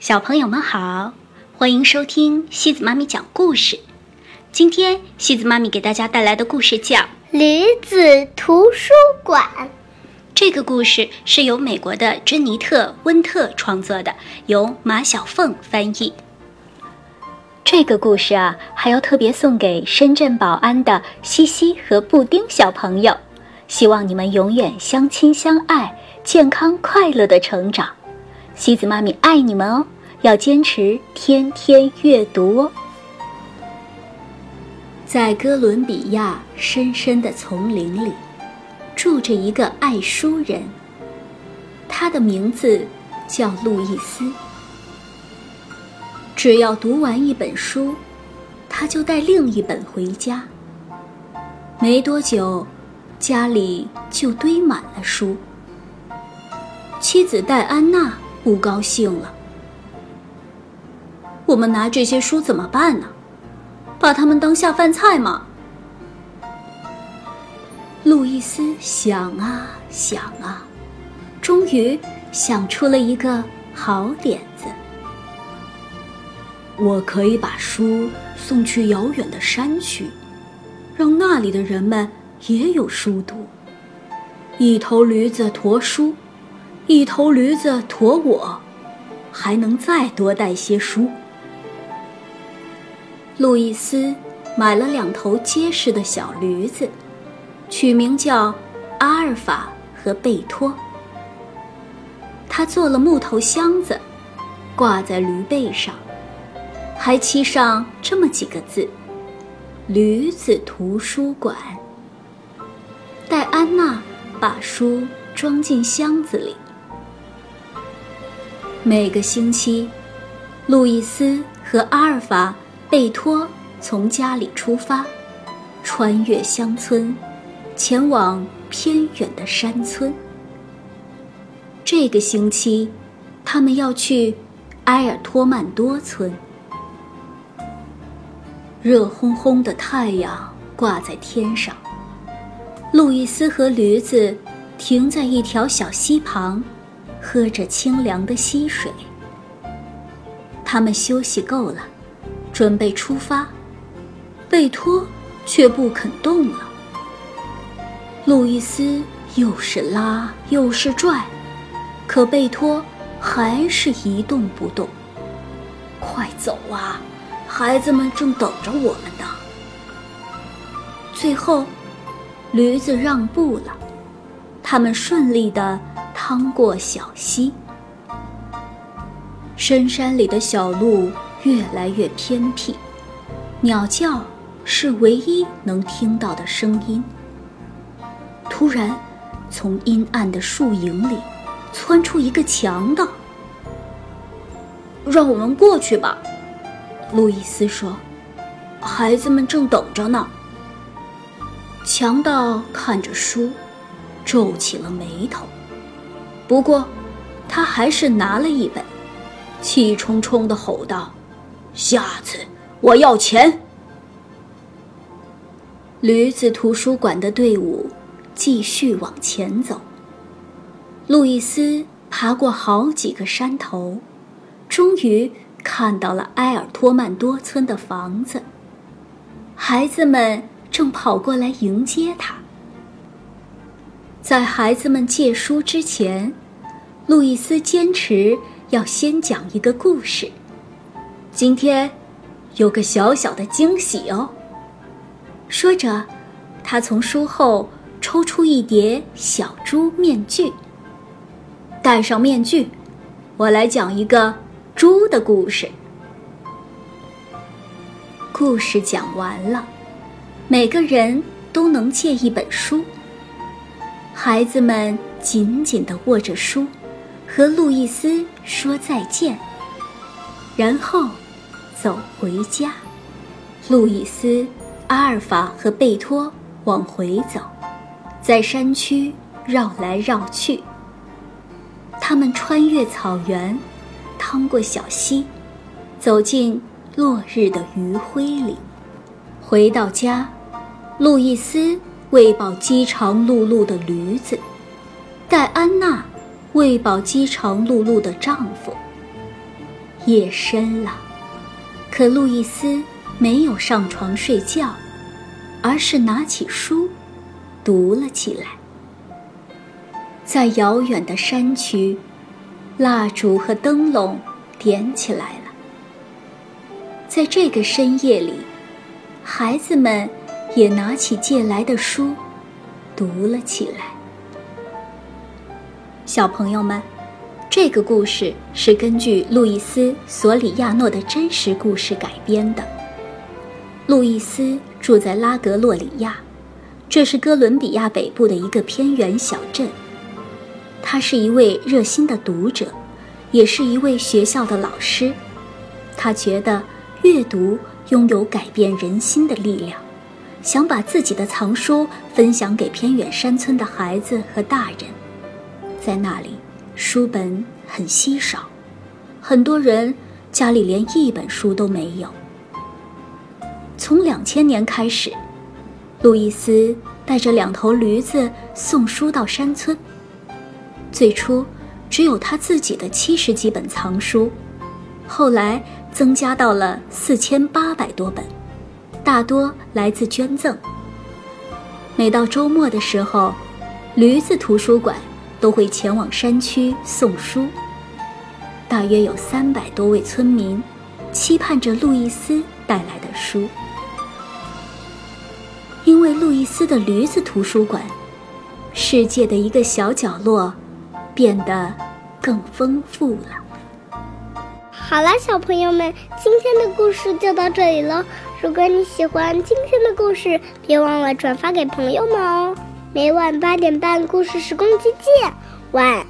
小朋友们好，欢迎收听西子妈咪讲故事。今天西子妈咪给大家带来的故事叫《驴子图书馆》。这个故事是由美国的珍妮特·温特创作的，由马小凤翻译。这个故事啊，还要特别送给深圳宝安的西西和布丁小朋友，希望你们永远相亲相爱，健康快乐的成长。西子妈咪爱你们哦，要坚持天天阅读哦。在哥伦比亚深深的丛林里，住着一个爱书人，他的名字叫路易斯。只要读完一本书，他就带另一本回家。没多久，家里就堆满了书。妻子戴安娜。不高兴了。我们拿这些书怎么办呢？把它们当下饭菜吗？路易斯想啊想啊，终于想出了一个好点子。我可以把书送去遥远的山区，让那里的人们也有书读。一头驴子驮书。一头驴子驮我，还能再多带些书。路易斯买了两头结实的小驴子，取名叫阿尔法和贝托。他做了木头箱子，挂在驴背上，还漆上这么几个字：“驴子图书馆。”戴安娜把书装进箱子里。每个星期，路易斯和阿尔法、贝托从家里出发，穿越乡村，前往偏远的山村。这个星期，他们要去埃尔托曼多村。热烘烘的太阳挂在天上，路易斯和驴子停在一条小溪旁。喝着清凉的溪水，他们休息够了，准备出发。贝托却不肯动了。路易斯又是拉又是拽，可贝托还是一动不动。快走啊！孩子们正等着我们呢。最后，驴子让步了，他们顺利的。趟过小溪，深山里的小路越来越偏僻，鸟叫是唯一能听到的声音。突然，从阴暗的树影里窜出一个强盗。让我们过去吧，路易斯说：“孩子们正等着呢。”强盗看着书，皱起了眉头。不过，他还是拿了一本，气冲冲地吼道：“下次我要钱！”驴子图书馆的队伍继续往前走。路易斯爬过好几个山头，终于看到了埃尔托曼多村的房子。孩子们正跑过来迎接他。在孩子们借书之前，路易斯坚持要先讲一个故事。今天有个小小的惊喜哦。说着，他从书后抽出一叠小猪面具。戴上面具，我来讲一个猪的故事。故事讲完了，每个人都能借一本书。孩子们紧紧地握着书，和路易斯说再见，然后走回家。路易斯、阿尔法和贝托往回走，在山区绕来绕去。他们穿越草原，趟过小溪，走进落日的余晖里。回到家，路易斯。喂饱饥肠辘辘的驴子，戴安娜喂饱饥肠辘辘的丈夫。夜深了，可路易斯没有上床睡觉，而是拿起书，读了起来。在遥远的山区，蜡烛和灯笼点起来了。在这个深夜里，孩子们也拿起借来的书，读了起来。小朋友们，这个故事是根据路易斯·索里亚诺的真实故事改编的。路易斯住在拉格洛里亚，这是哥伦比亚北部的一个偏远小镇。他是一位热心的读者，也是一位学校的老师。他觉得阅读拥有改变人心的力量，想把自己的藏书分享给偏远山村的孩子和大人。在那里，书本很稀少，很多人家里连一本书都没有。从两千年开始，路易斯带着两头驴子送书到山村。最初，只有他自己的七十几本藏书，后来增加到了四千八百多本，大多来自捐赠。每到周末的时候，驴子图书馆都会前往山区送书。大约有三百多位村民，期盼着路易斯带来的书，因为路易斯的驴子图书馆，世界的一个小角落。变得更丰富了。好了，小朋友们，今天的故事就到这里了。如果你喜欢今天的故事，别忘了转发给朋友们哦。每晚八点半，故事时光机见，晚。